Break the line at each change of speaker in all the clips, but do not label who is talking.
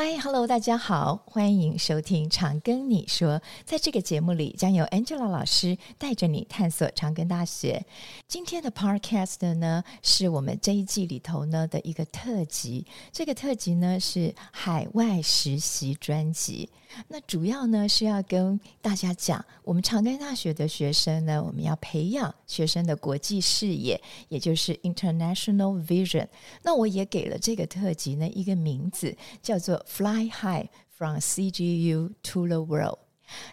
嗨，Hello，大家好，欢迎收听《长庚你说》。在这个节目里，将由 Angela 老师带着你探索长庚大学。今天的 Podcast 呢，是我们这一季里头呢的一个特辑。这个特辑呢是海外实习专辑。那主要呢是要跟大家讲，我们长庚大学的学生呢，我们要培养学生的国际视野，也就是 International Vision。那我也给了这个特辑呢一个名字，叫做 Fly High from CGU to the World。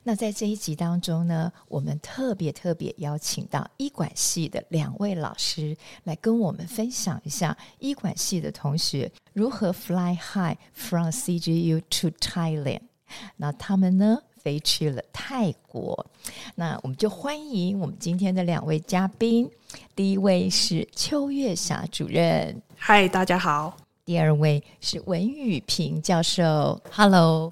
那在这一集当中呢，我们特别特别邀请到医管系的两位老师来跟我们分享一下医管系的同学如何 Fly High from CGU to Thailand。那他们呢飞去了泰国，那我们就欢迎我们今天的两位嘉宾。第一位是邱月霞主任，
嗨，大家好。
第二位是文宇平教授，Hello。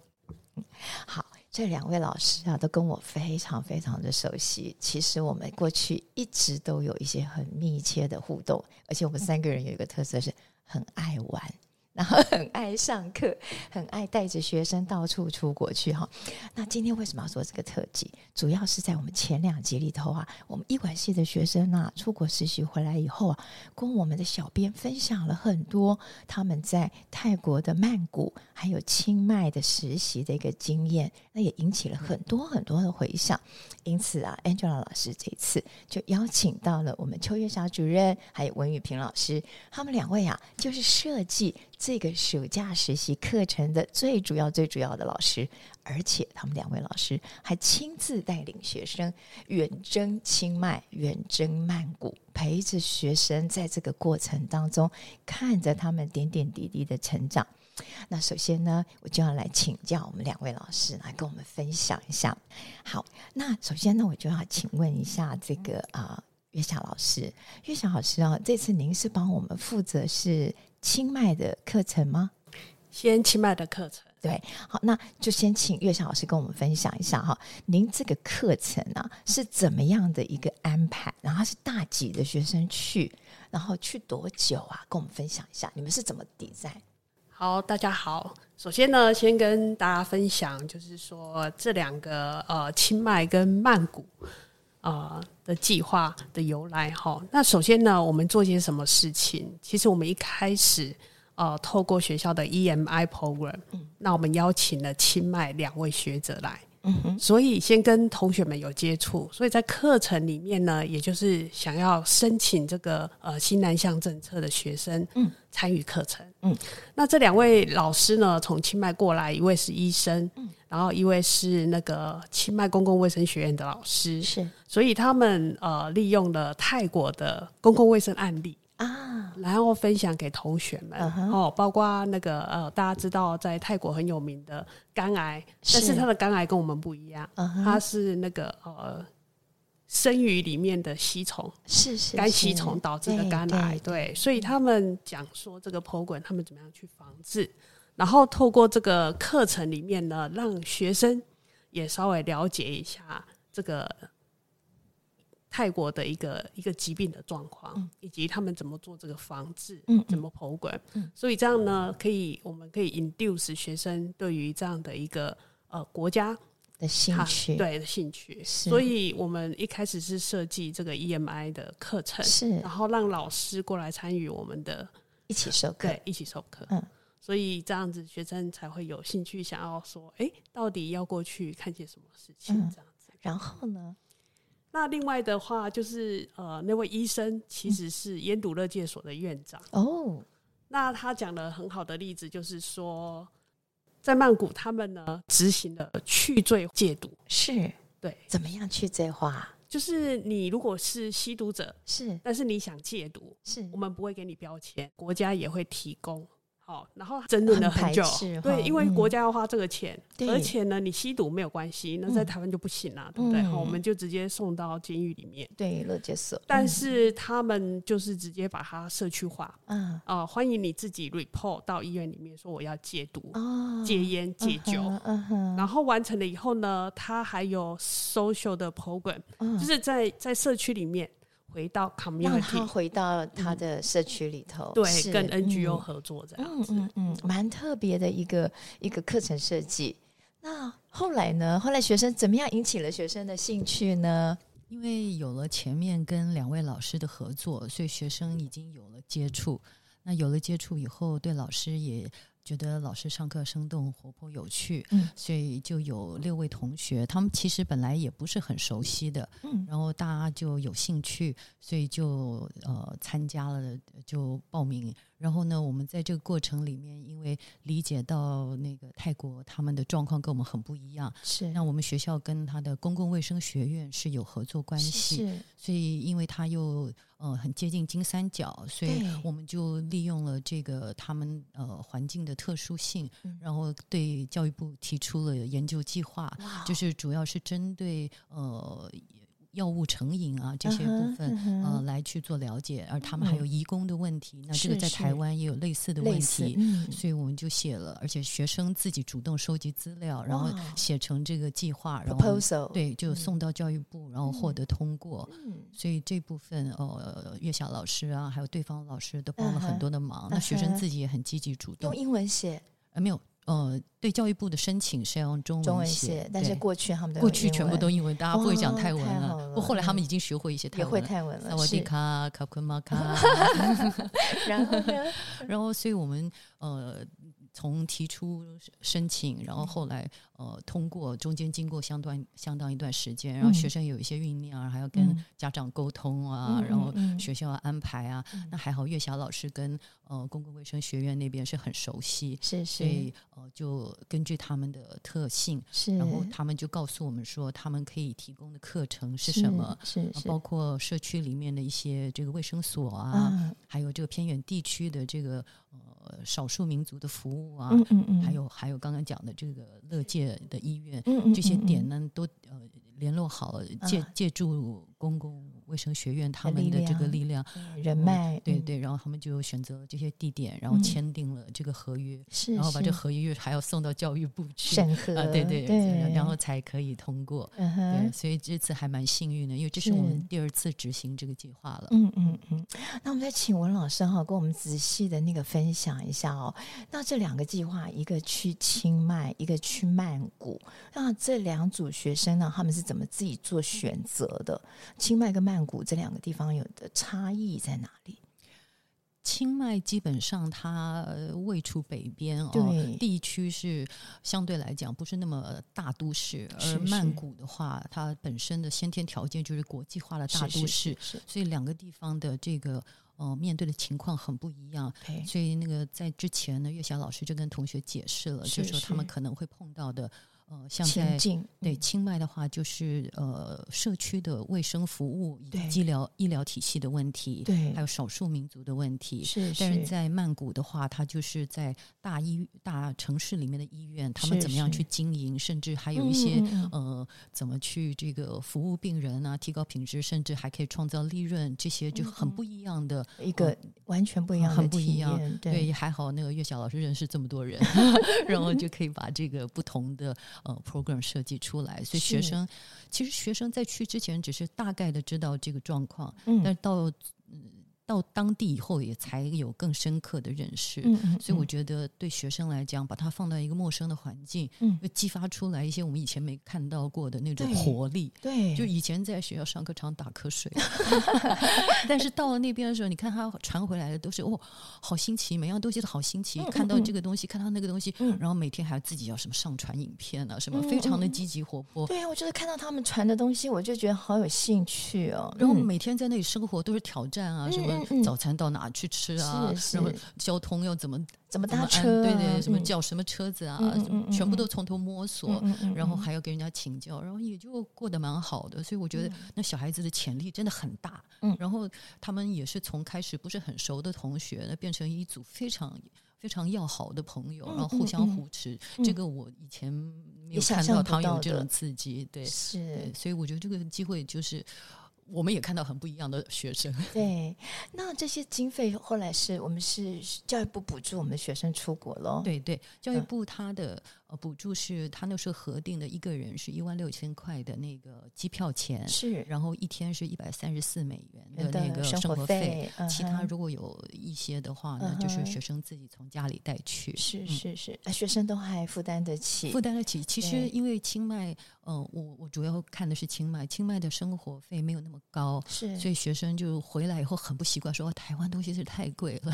好，这两位老师啊，都跟我非常非常的熟悉。其实我们过去一直都有一些很密切的互动，而且我们三个人有一个特色是很爱玩。然后很爱上课，很爱带着学生到处出国去哈。那今天为什么要做这个特辑？主要是在我们前两集里头啊，我们医管系的学生啊，出国实习回来以后啊，跟我们的小编分享了很多他们在泰国的曼谷还有清迈的实习的一个经验，那也引起了很多很多的回响。因此啊，Angela 老师这一次就邀请到了我们邱月霞主任还有文宇平老师，他们两位啊，就是设计。这个暑假实习课程的最主要、最主要的老师，而且他们两位老师还亲自带领学生远征清迈、远征曼谷，陪着学生在这个过程当中，看着他们点点滴滴的成长。那首先呢，我就要来请教我们两位老师来跟我们分享一下。好，那首先呢，我就要请问一下这个啊、月霞老师，月霞老师啊，这次您是帮我们负责是。清迈的课程吗？
先清迈的课程，
对，好，那就先请月霞老师跟我们分享一下哈，您这个课程啊是怎么样的一个安排？然后是大几的学生去，然后去多久啊？跟我们分享一下，你们是怎么抵在？
好，大家好，首先呢，先跟大家分享，就是说这两个呃，清迈跟曼谷。呃的计划的由来哈，那首先呢，我们做些什么事情？其实我们一开始呃，透过学校的 EMI program，嗯，那我们邀请了清迈两位学者来，嗯哼，所以先跟同学们有接触，所以在课程里面呢，也就是想要申请这个呃新南向政策的学生，嗯，参与课程，嗯，那这两位老师呢，从清迈过来，一位是医生，嗯。然后一位是那个清迈公共卫生学院的老师，是，所以他们呃利用了泰国的公共卫生案例啊，然后分享给同学们。哦，包括那个呃大家知道在泰国很有名的肝癌，但是他的肝癌跟我们不一样，他是那个呃生鱼里面的吸虫，是是肝吸虫导致的肝癌，对，所以他们讲说这个 program 他们怎么样去防治。然后透过这个课程里面呢，让学生也稍微了解一下这个泰国的一个一个疾病的状况，嗯、以及他们怎么做这个防治，嗯，怎么 program，嗯，所以这样呢，可以我们可以 induce 学生对于这样的一个呃国家
的兴趣，
对的兴趣，所以我们一开始是设计这个 EMI 的课程，是，然后让老师过来参与我们的
一起授课，
对，一起授课，嗯。所以这样子，学生才会有兴趣想要说：“哎，到底要过去看些什么事情？”这样子。
然后呢，
那另外的话，就是呃，那位医生其实是烟毒乐戒所的院长哦。那他讲了很好的例子，就是说，在曼谷，他们呢执行了去罪戒毒，
是对。怎么样去罪化？
就是你如果是吸毒者，
是，
但是你想戒毒，
是我
们不会给你标签，国家也会提供。好，然后争论了很久，很对，因为国家要花这个钱，嗯、而且呢，你吸毒没有关系，那在台湾就不行了，嗯、对不对？好，我们就直接送到监狱里面，
对，勒戒所。
但是他们就是直接把它社区化，嗯，啊、呃，欢迎你自己 report 到医院里面说我要戒毒、哦、戒烟、戒酒，然后完成了以后呢，他还有 social 的 program，、嗯、就是在在社区里面。回到 community，
让他回到他的社区里头，
嗯、对，跟 NGO 合作这样子，
嗯嗯，蛮、嗯、特别的一个一个课程设计。那后来呢？后来学生怎么样引起了学生的兴趣呢？
因为有了前面跟两位老师的合作，所以学生已经有了接触。那有了接触以后，对老师也。觉得老师上课生动活泼有趣，嗯，所以就有六位同学，他们其实本来也不是很熟悉的，嗯，然后大家就有兴趣，所以就呃参加了，就报名。然后呢，我们在这个过程里面，因为理解到那个泰国他们的状况跟我们很不一样，是。那我们学校跟他的公共卫生学院是有合作关系，是，所以因为他又呃很接近金三角，所以我们就利用了这个他们呃环境的特殊性，然后对教育部提出了研究计划，就是主要是针对呃。药物成瘾啊，这些部分、uh huh, uh huh. 呃来去做了解，而他们还有移工的问题，嗯、那这个在台湾也有类似的问题，嗯、所以我们就写了，而且学生自己主动收集资料，然后写成这个计划，然后 Proposal 对，就送到教育部，然后获得通过。嗯、所以这部分呃，月霞老师啊，还有对方老师都帮了很多的忙，uh huh, 那学生自己也很积极主动。
用英文写？
呃，没有。呃，对教育部的申请是要用中文写，
但是过去他们
过去全部都英文，大家不会讲泰文了。不过后来他们已经学会一些泰文，
也会泰文了。
萨瓦迪卡，卡昆玛卡。然后，然后，所以我们呃。从提出申请，然后后来呃通过，中间经过相当相当一段时间，然后学生有一些酝酿，还要跟家长沟通啊，嗯、然后学校安排啊。嗯、那还好，月霞老师跟呃公共卫生学院那边是很熟悉，是是，所以呃就根据他们的特性，是，然后他们就告诉我们说，他们可以提供的课程是什么，是，包括社区里面的一些这个卫生所啊，嗯、还有这个偏远地区的这个呃少数民族的服务。啊，嗯嗯嗯，还有还有刚刚讲的这个乐界的医院，嗯嗯嗯，这些点呢都呃联络好了，借借助公共卫生学院他们的这个力量
人脉，
对对，然后他们就选择这些地点，然后签订了这个合约，是，然后把这合约还要送到教育部去
审核，
对对对，然后才可以通过。对，所以这次还蛮幸运的，因为这是我们第二次执行这个计划了。
嗯嗯嗯，那我们再请文老师哈，跟我们仔细的那个分享一下哦。那这两个计划，一个去清迈，一个去曼谷，那这两组学生呢，他们是怎么自己做选择的？清迈跟曼谷这两个地方有的差异在哪里？
清迈基本上它位处北边哦，地区是相对来讲不是那么大都市，而曼谷的话，是是它本身的先天条件就是国际化的大都市，所以两个地方的这个呃面对的情况很不一样。所以那个在之前呢，月霞老师就跟同学解释了，就是说他们可能会碰到的。呃，像在
境
对清迈的话，就是呃社区的卫生服务以及医疗医疗体系的问题，对，还有少数民族的问题。是，但是在曼谷的话，它就是在大医大城市里面的医院，他们怎么样去经营，甚至还有一些呃怎么去这个服务病人啊，提高品质，甚至还可以创造利润，这些就很不一样的
一个完全不一样的，很不一样。
对，还好那个月晓老师认识这么多人，然后就可以把这个不同的。呃，program 设计出来，所以学生其实学生在去之前只是大概的知道这个状况，嗯，但到嗯。到当地以后，也才有更深刻的认识。嗯嗯，所以我觉得对学生来讲，把它放到一个陌生的环境，嗯，会激发出来一些我们以前没看到过的那种活力。对，就以前在学校上课常打瞌睡 但是到了那边的时候，你看他传回来的都是哦，好新奇，每样东西都好新奇。看到这个东西，看到那个东西，然后每天还要自己要什么上传影片啊，什么非常的积极活泼。
对啊，我就是看到他们传的东西，我就觉得好有兴趣哦。
然后每天在那里生活都是挑战啊，什么。早餐到哪去吃啊？然后交通要怎么
怎么搭车？
对对，什么叫什么车子啊？嗯、全部都从头摸索，然后还要给人家请教，然后也就过得蛮好的。所以我觉得那小孩子的潜力真的很大。嗯，然后他们也是从开始不是很熟的同学，那变成一组非常非常要好的朋友，然后互相扶持。嗯、这个我以前没有看到他有这种刺激。对，是，所以我觉得这个机会就是。我们也看到很不一样的学生。
对，那这些经费后来是我们是教育部补助我们的学生出国喽。
对对，教育部他的呃补助是他那时候核定的一个人是一万六千块的那个机票钱，
是，
然后一天是一百三十四美元的那个生活
费，
其他如果有一些的话呢，嗯、就是学生自己从家里带去。
是是是，嗯、学生都还负担得起，
负担得起。其实因为清迈，呃，我我主要看的是清迈，清迈的生活费没有那么高，
是，
所以学生就回来以后很不习惯，说台湾东西是太贵了。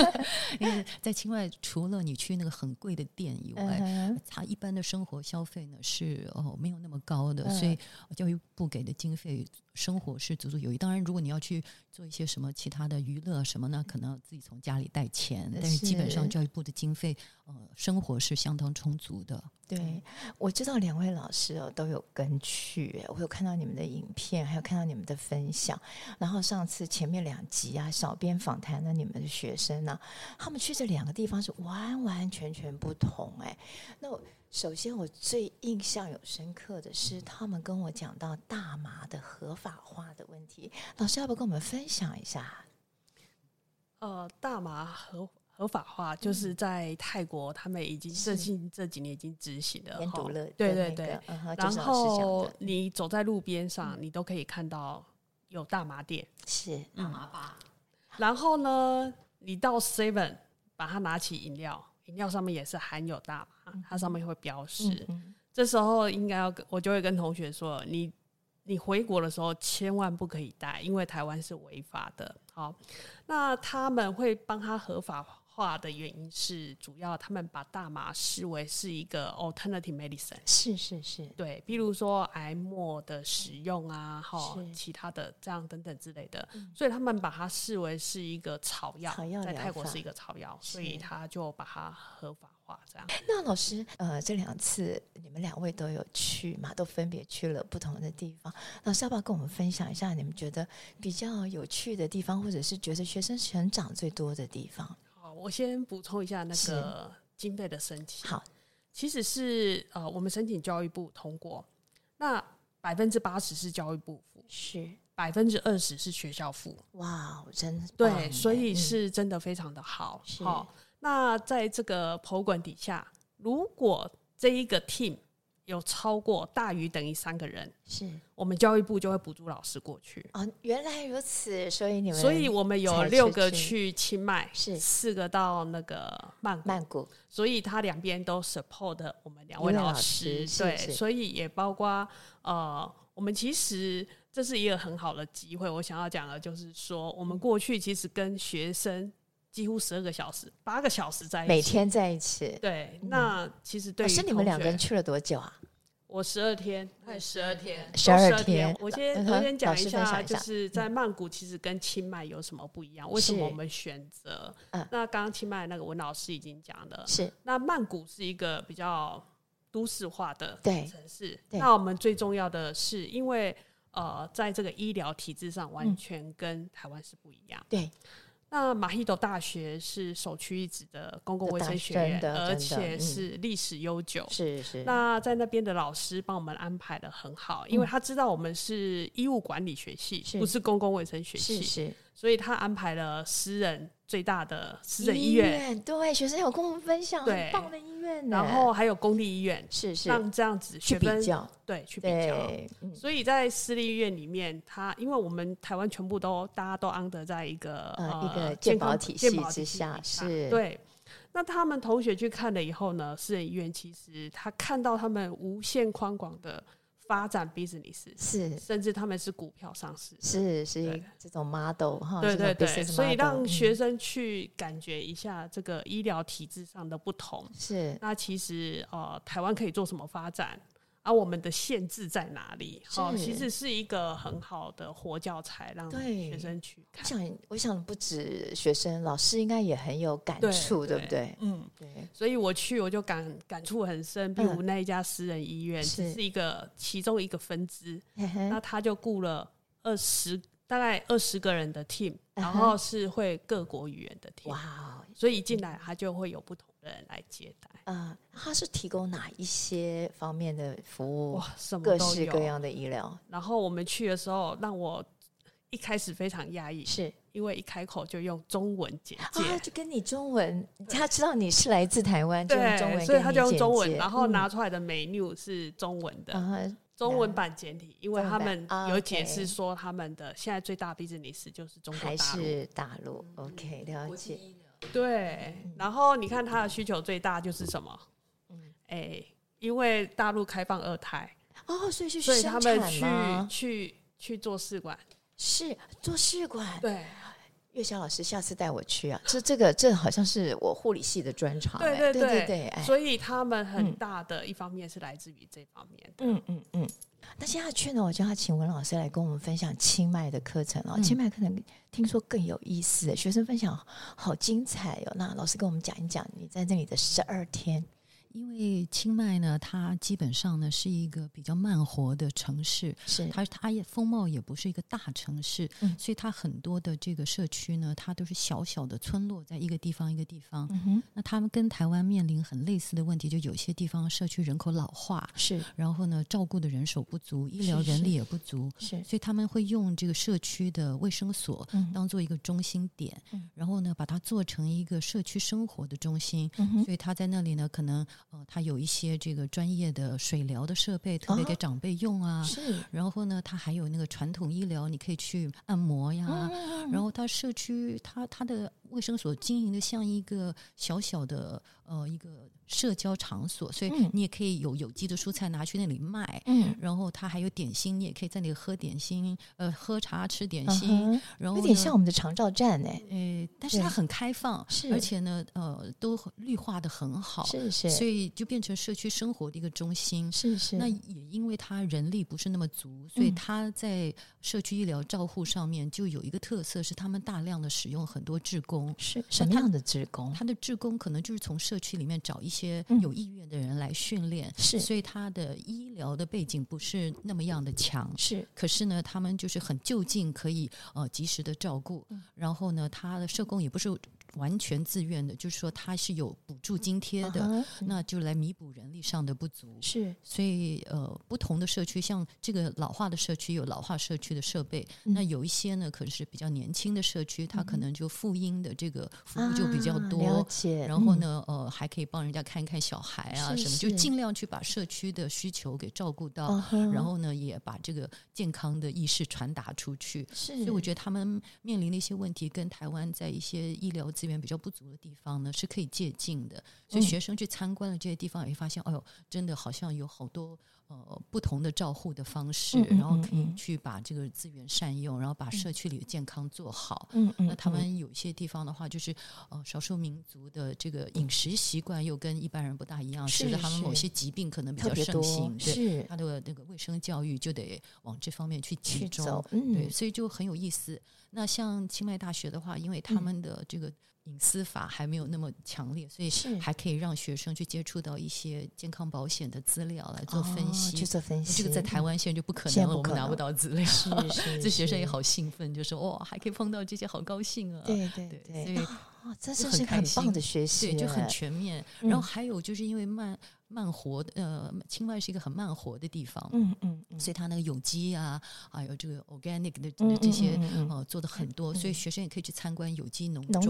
因为在清迈，除了你去那个很贵的店以外，他、嗯、一般的生活消费呢是哦没有那么高的，嗯、所以教育部给的经费，生活是足足有余。当然，如果你要去做一些什么其他的娱乐什么呢，可能自己从家里带钱。但是基本上教育部的经费，呃，生活是相当充足的。
对，我知道两位老师哦都有跟去，我有看到你们的影片，还有看到你们的分享。然后上次前面两集啊，小编访谈了你们的学生呢、啊，他们去这两个地方是完完全全不同哎。那我首先我最印象有深刻的是，他们跟我讲到大麻的合法化的问题，老师要不要跟我们分享一下？
呃，大麻合。合法化就是在泰国，他们已经最近这几年已经执行了。对对对，然后你走在路边上，你都可以看到有大麻店，
是大麻吧。
然后呢，你到 Seven 把它拿起饮料，饮料上面也是含有大麻，它上面会标示。这时候应该要跟我就会跟同学说，你你回国的时候千万不可以带，因为台湾是违法的。好，那他们会帮他合法化。的原因是，主要他们把大麻视为是一个 alternative medicine，
是是是，
对，比如说癌末的使用啊，哈，其他的这样等等之类的，所以他们把它视为是一个草药，在泰国是一个草药，所以他就把它合法化这样。
那老师，呃，这两次你们两位都有去嘛，都分别去了不同的地方，老师要不要跟我们分享一下你们觉得比较有趣的地方，或者是觉得学生成长最多的地方？
我先补充一下那个经费的申请。
好，
其实是呃，我们申请教育部通过，那百分之八十是教育部付，
是
百分之二十是学校付。
哇，真
的对，所以是真的非常的好。好，那在这个 program 底下，如果这一个 team 有超过大于等于三个人，
是
我们教育部就会补助老师过去。
哦，原来如此，所以你们，
所以我们有六个去清迈，
是
四个到那个曼
曼谷，
所以他两边都 support 我们两位老师，对，所以也包括呃，我们其实这是一个很好的机会。我想要讲的就是说，我们过去其实跟学生。几乎十二个小时，八个小时在一起，
每天在一起。
对，那其实对。
是你们两个人去了多久啊？
我十二天，快十二天，
十二天。
我先我先讲一下，就是在曼谷其实跟清迈有什么不一样？为什么我们选择？那刚刚清迈那个文老师已经讲了，
是。
那曼谷是一个比较都市化的城市。那我们最重要的是，因为呃，在这个医疗体制上，完全跟台湾是不一样。
对。
那马希斗大学是首屈一指的公共卫生学院，而且是历史悠久。
是是。
那在那边的老师帮我们安排的很好，因为他知道我们是医务管理学系，不是公共卫生学系，是。所以他安排了私人最大的私人医院。
对，学生有跟我们分享，很棒的医院。
然后还有公立医院，
是是。
让这样子
去比较，
对，去比较。所以在私立医院里面，他因为我们台湾全部都大家都 under 在一个
呃一个健保体系之下，是。
对。那他们同学去看了以后呢，私人医院其实他看到他们无限宽广的。发展 business
是，
甚至他们是股票上市，
是是这种 model 哈，
对对对，所以让学生去感觉一下这个医疗体制上的不同。是，那其实呃，台湾可以做什么发展？而、啊、我们的限制在哪里？好，其实是一个很好的活教材，让学生去看。
我想，我想不止学生，老师应该也很有感触，对，对，不对？
嗯，对。所以我去，我就感感触很深。比如那一家私人医院，只是一个其中一个分支，那他就雇了二十。大概二十个人的 team，然后是会各国语言的 team，哇！所以一进来他就会有不同的人来接待。
嗯，他是提供哪一些方面的服务？
哇，什么
各式各样的医疗。
然后我们去的时候，让我一开始非常压抑，
是。
因为一开口就用中文简介，
啊，就跟你中文，他知道你是来自台湾，就用中文，
所以他就用中文，然后拿出来的 menu 是中文的，
嗯、
中文版简体，因为他们有解释说他们的现在最大 business 就是中国大陆，
还是大陆，OK，了解，
对，然后你看他的需求最大就是什么？嗯，哎，因为大陆开放二胎，
哦，所以去
所以他们去去去做试管。
是做试管，
对，
月霞老师下次带我去啊！这这个这好像是我护理系的专长，
对对对
对对，
所以他们很大的一方面是来自于这方面的，
嗯嗯嗯。那接下去呢，我就要请文老师来跟我们分享清迈的课程了。清迈课程听说更有意思，学生分享好精彩哦。那老师跟我们讲一讲你在这里的十二天。
因为清迈呢，它基本上呢是一个比较慢活的城市，
是。
它它也风貌也不是一个大城市，
嗯，
所以它很多的这个社区呢，它都是小小的村落，在一个地方一个地方。
嗯哼，
那他们跟台湾面临很类似的问题，就有些地方社区人口老化，
是，
然后呢照顾的人手不足，医疗人力也不足，
是，是，
所以他们会用这个社区的卫生所当做一个中心点，
嗯，
然后呢把它做成一个社区生活的中心，
嗯，
所以他在那里呢可能呃他有一些。些这个专业的水疗的设备，特别给长辈用啊。
是，
然后呢，它还有那个传统医疗，你可以去按摩呀。然后它社区，它它的卫生所经营的像一个小小的呃一个社交场所，所以你也可以有有机的蔬菜拿去那里卖。
嗯，
然后它还有点心，你也可以在那里喝点心，呃，喝茶吃点心。然后
有点像我们的长照站哎，
呃，但是它很开放，
是，
而且呢，呃，都绿化的很好，
是是，
所以就变成社区生活的一个中心，
是是。
那也因为它人力不是那么足，所以它在社区医疗照护上面就有一个特色，是他们大量的使用很多志工。
是什么样的职工？
他的职工可能就是从社区里面找一些有意愿的人来训练，
是。
所以他的医疗的背景不是那么样的强，
是。
可是呢，他们就是很就近，可以呃及时的照顾。然后呢，他的社工也不是。完全自愿的，就是说他是有补助津贴的，uh -huh, 那就来弥补人力上的不足。
是，
所以呃，不同的社区，像这个老化的社区有老化社区的设备，
嗯，
那有一些呢，可能是比较年轻的社区，它可能就复婴的这个服务就比较多。
啊、了解。
然后呢，呃，还可以帮人家看一看小孩啊什么，
是是
就尽量去把社区的需求给照顾到。
Uh -huh,
然后呢，也把这个健康的意识传达出去。
是。
所以我觉得他们面临的一些问题，跟台湾在一些医疗资源比较不足的。地方呢是可以借鉴的，所以学生去参观了这些地方，也会发现，哎呦，真的好像有好多呃不同的照护的方式，
嗯嗯嗯嗯，
然后可以去把这个资源善用，然后把社区里的健康做好。
嗯嗯，嗯，
那他们有一些地方的话，就是呃少数民族的这个饮食习惯又跟一般人不大一样，使得他们某些疾病可能比较盛行。对，他的那个卫生教育就得往这方面去集中。
嗯，
对，所以就很有意思。那像清迈大学的话，因为他们的这个。嗯隐私法还没有那么强烈，所以还可以让学生去接触到一些健康保险的资料来做分析。
去、哦、做分析，
这个在台湾现在就不可能了，我们拿不到资料。
是是，
这学生也好兴奋，就说哇，还可以碰到这些，好高兴啊！
对对对，对，所以
哦，
这是很很棒的学习，
对，就很全面。然后还有就是因为慢。慢活的呃，清迈是一个很慢活的地方，
嗯嗯，嗯，
所以它那个有机啊，还有这个 organic 的这些呃做的很多，所以学生也可以去参观有
机农农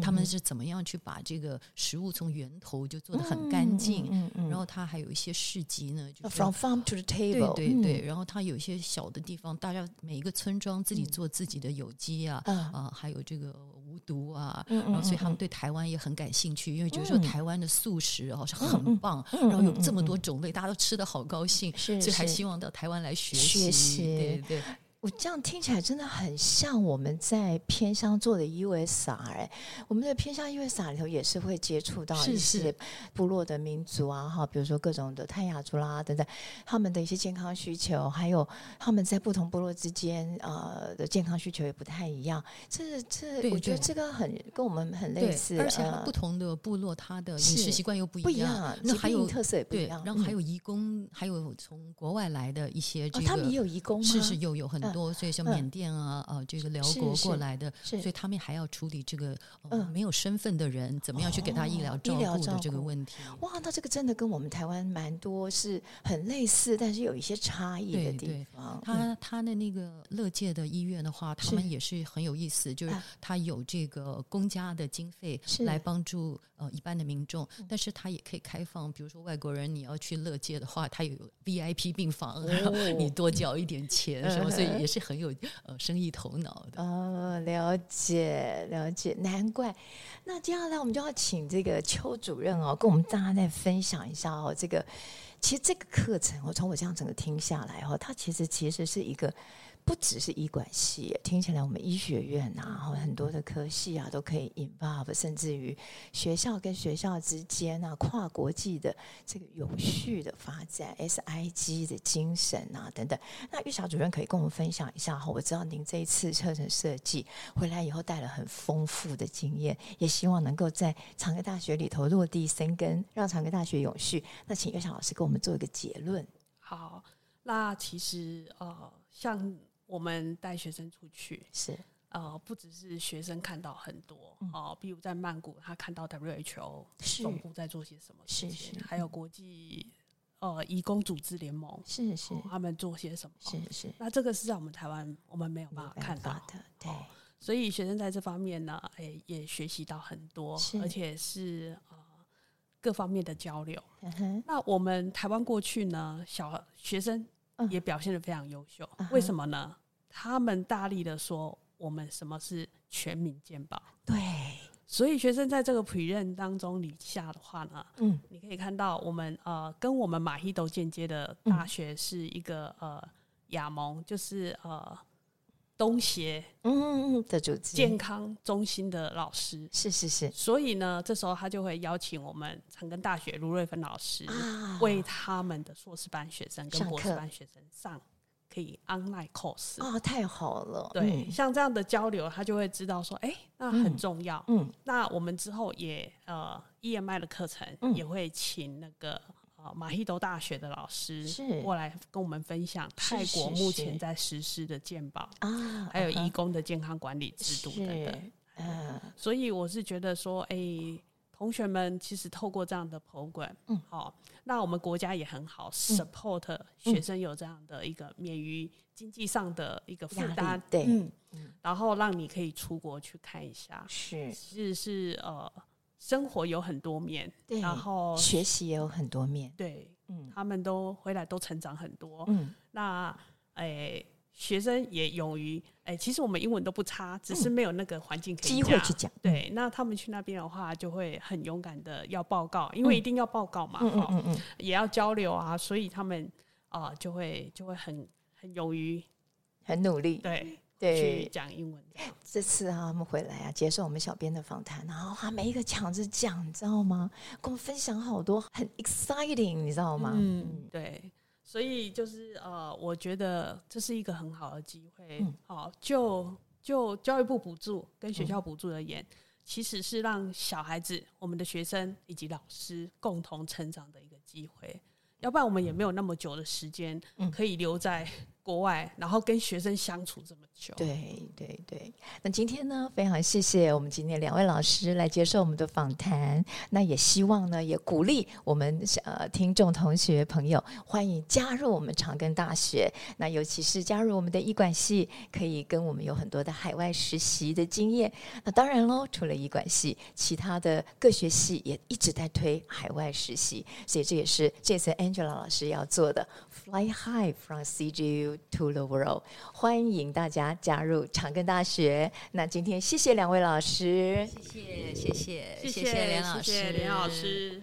他们是怎么样去把这个食物从源头就做的很干净，
嗯嗯，嗯，
然后它还有一些市集呢，就是
from farm to the table，
对对对，然后它有一些小的地方，大家每一个村庄自己做自己的有机啊，啊、呃，还有这个无毒啊，然后所以他们对台湾也很感兴趣，因为觉得说台湾的素食哦是很棒，然后有这么多。种类大家都吃得好高兴，所以还希望到台湾来学习。学习，对对。
我这样听起来真的很像我们在偏乡做的 USR 哎，我们的偏乡 USR 里头也是会接触到一些部落的民族啊哈，比如说各种的泰雅族啦等等，他们的一些健康需求，还有他们在不同部落之间呃的健康需求也不太一样。这这，我觉得这个很跟我们很类似，
而且不同的部落它的饮食习惯又不一样，不一样，那还有
特色也不一样。
然后还有移工，还有从国外来的一些这个，
他们也有移工吗？
是是有有很多。多，所以像缅甸啊、呃这个辽国过来的，所以他们还要处理这个呃没有身份的人，怎么样去给他医疗照顾的这个问题。
哇，那这个真的跟我们台湾蛮多是很类似，但是有一些差异的地方。
他他的那个乐界的医院的话，他们也是很有意思，就是他有这个公家的经费来帮助呃一般的民众，但是他也可以开放，比如说外国人你要去乐界的话，他有 VIP 病房，然后你多交一点钱什么，所以也是很有呃生意头脑的。
哦，了解了解，难怪。那接下来我们就要请这个邱主任哦，跟我们大家再分享一下哦，这个其实这个课程，我从我这样整个听下来哦，它其实其实是一个。不只是医管系，听起来我们医学院啊，很多的科系啊，都可以引爆甚至于学校跟学校之间啊，跨国际的这个永续的发展，SIG 的精神啊等等。那玉霞主任可以跟我们分享一下哈？我知道您这一次课程设计回来以后带了很丰富的经验，也希望能够在长庚大学里头落地生根，让长庚大学永续。那请玉霞老师给我们做一个结论。
好，那其实呃，像。我们带学生出去。
是。
呃，不只是学生看到很多哦，比如在曼谷，他看到 WHO 总部在做些什么事情，还有国际呃移工组织联盟
是是
他们做些什么。
是是，
那这个是在我们台湾我们没有办法看到
的，对，
所以学生在这方面呢，哎，也学习到很多，而且是呃各方面的交流。那我们台湾过去呢，小学生。也表现得非常优秀，为什么呢？他们大力的说我们什么是全民健保，
对，
所以学生在这个 pre-req 当中底下的话呢，嗯，你可以看到我们呃跟我们马希都间接的大学是一个呃亚盟，就是呃东协
嗯嗯嗯的组织
健康中心的老师，
是是是，
所以呢，这时候他就会邀请我们长庚大学卢瑞芬老师为他们的硕士班学生跟博士班学生上可以 online course
啊，太好了。
对，像这样的交流，他就会知道说，哎，那很重要。嗯，那我们之后也呃 EMI 的课程也会请那个呃马希多大学的老师过来跟我们分享泰国目前在实施的健保啊，还有义工的健康管理制度等等。嗯，所以我是觉得说，哎。同学们其实透过这样的 program，嗯，好，那我们国家也很好 support 学生有这样的一个免于经济上的一个负担，
对，
嗯，然后让你可以出国去看一下，
是，
是是呃，生活有很多面，
对，
然后
学习也有很多面，
对，嗯，他们都回来都成长很多，嗯，那诶。学生也勇于哎，其实我们英文都不差，只是没有那个环境可以
机会去讲。
对，那他们去那边的话，就会很勇敢的要报告，因为一定要报告嘛，哈、嗯，嗯，也要交流啊，所以他们啊、呃、就会就会很很勇于
很努力，
对
对，
去讲英文。
这次啊，他们回来啊，接受我们小编的访谈，然后他每一个抢着讲，你知道吗？跟我们分享好多很 exciting，你知道吗？
嗯，对。所以就是呃，我觉得这是一个很好的机会。好、嗯，就就教育部补助跟学校补助而言，嗯、其实是让小孩子、我们的学生以及老师共同成长的一个机会。要不然我们也没有那么久的时间可以留在。国外，然后跟学生相处这么
对对对。那今天呢，非常谢谢我们今天两位老师来接受我们的访谈。那也希望呢，也鼓励我们呃听众同学朋友，欢迎加入我们长庚大学。那尤其是加入我们的医管系，可以跟我们有很多的海外实习的经验。那当然喽，除了医管系，其他的各学系也一直在推海外实习，所以这也是这次 Angela 老师要做的，Fly High from CGU。To the world，欢迎大家加入长庚大学。那今天谢谢两位老师。
谢谢谢谢谢谢谢谢谢
谢谢老师。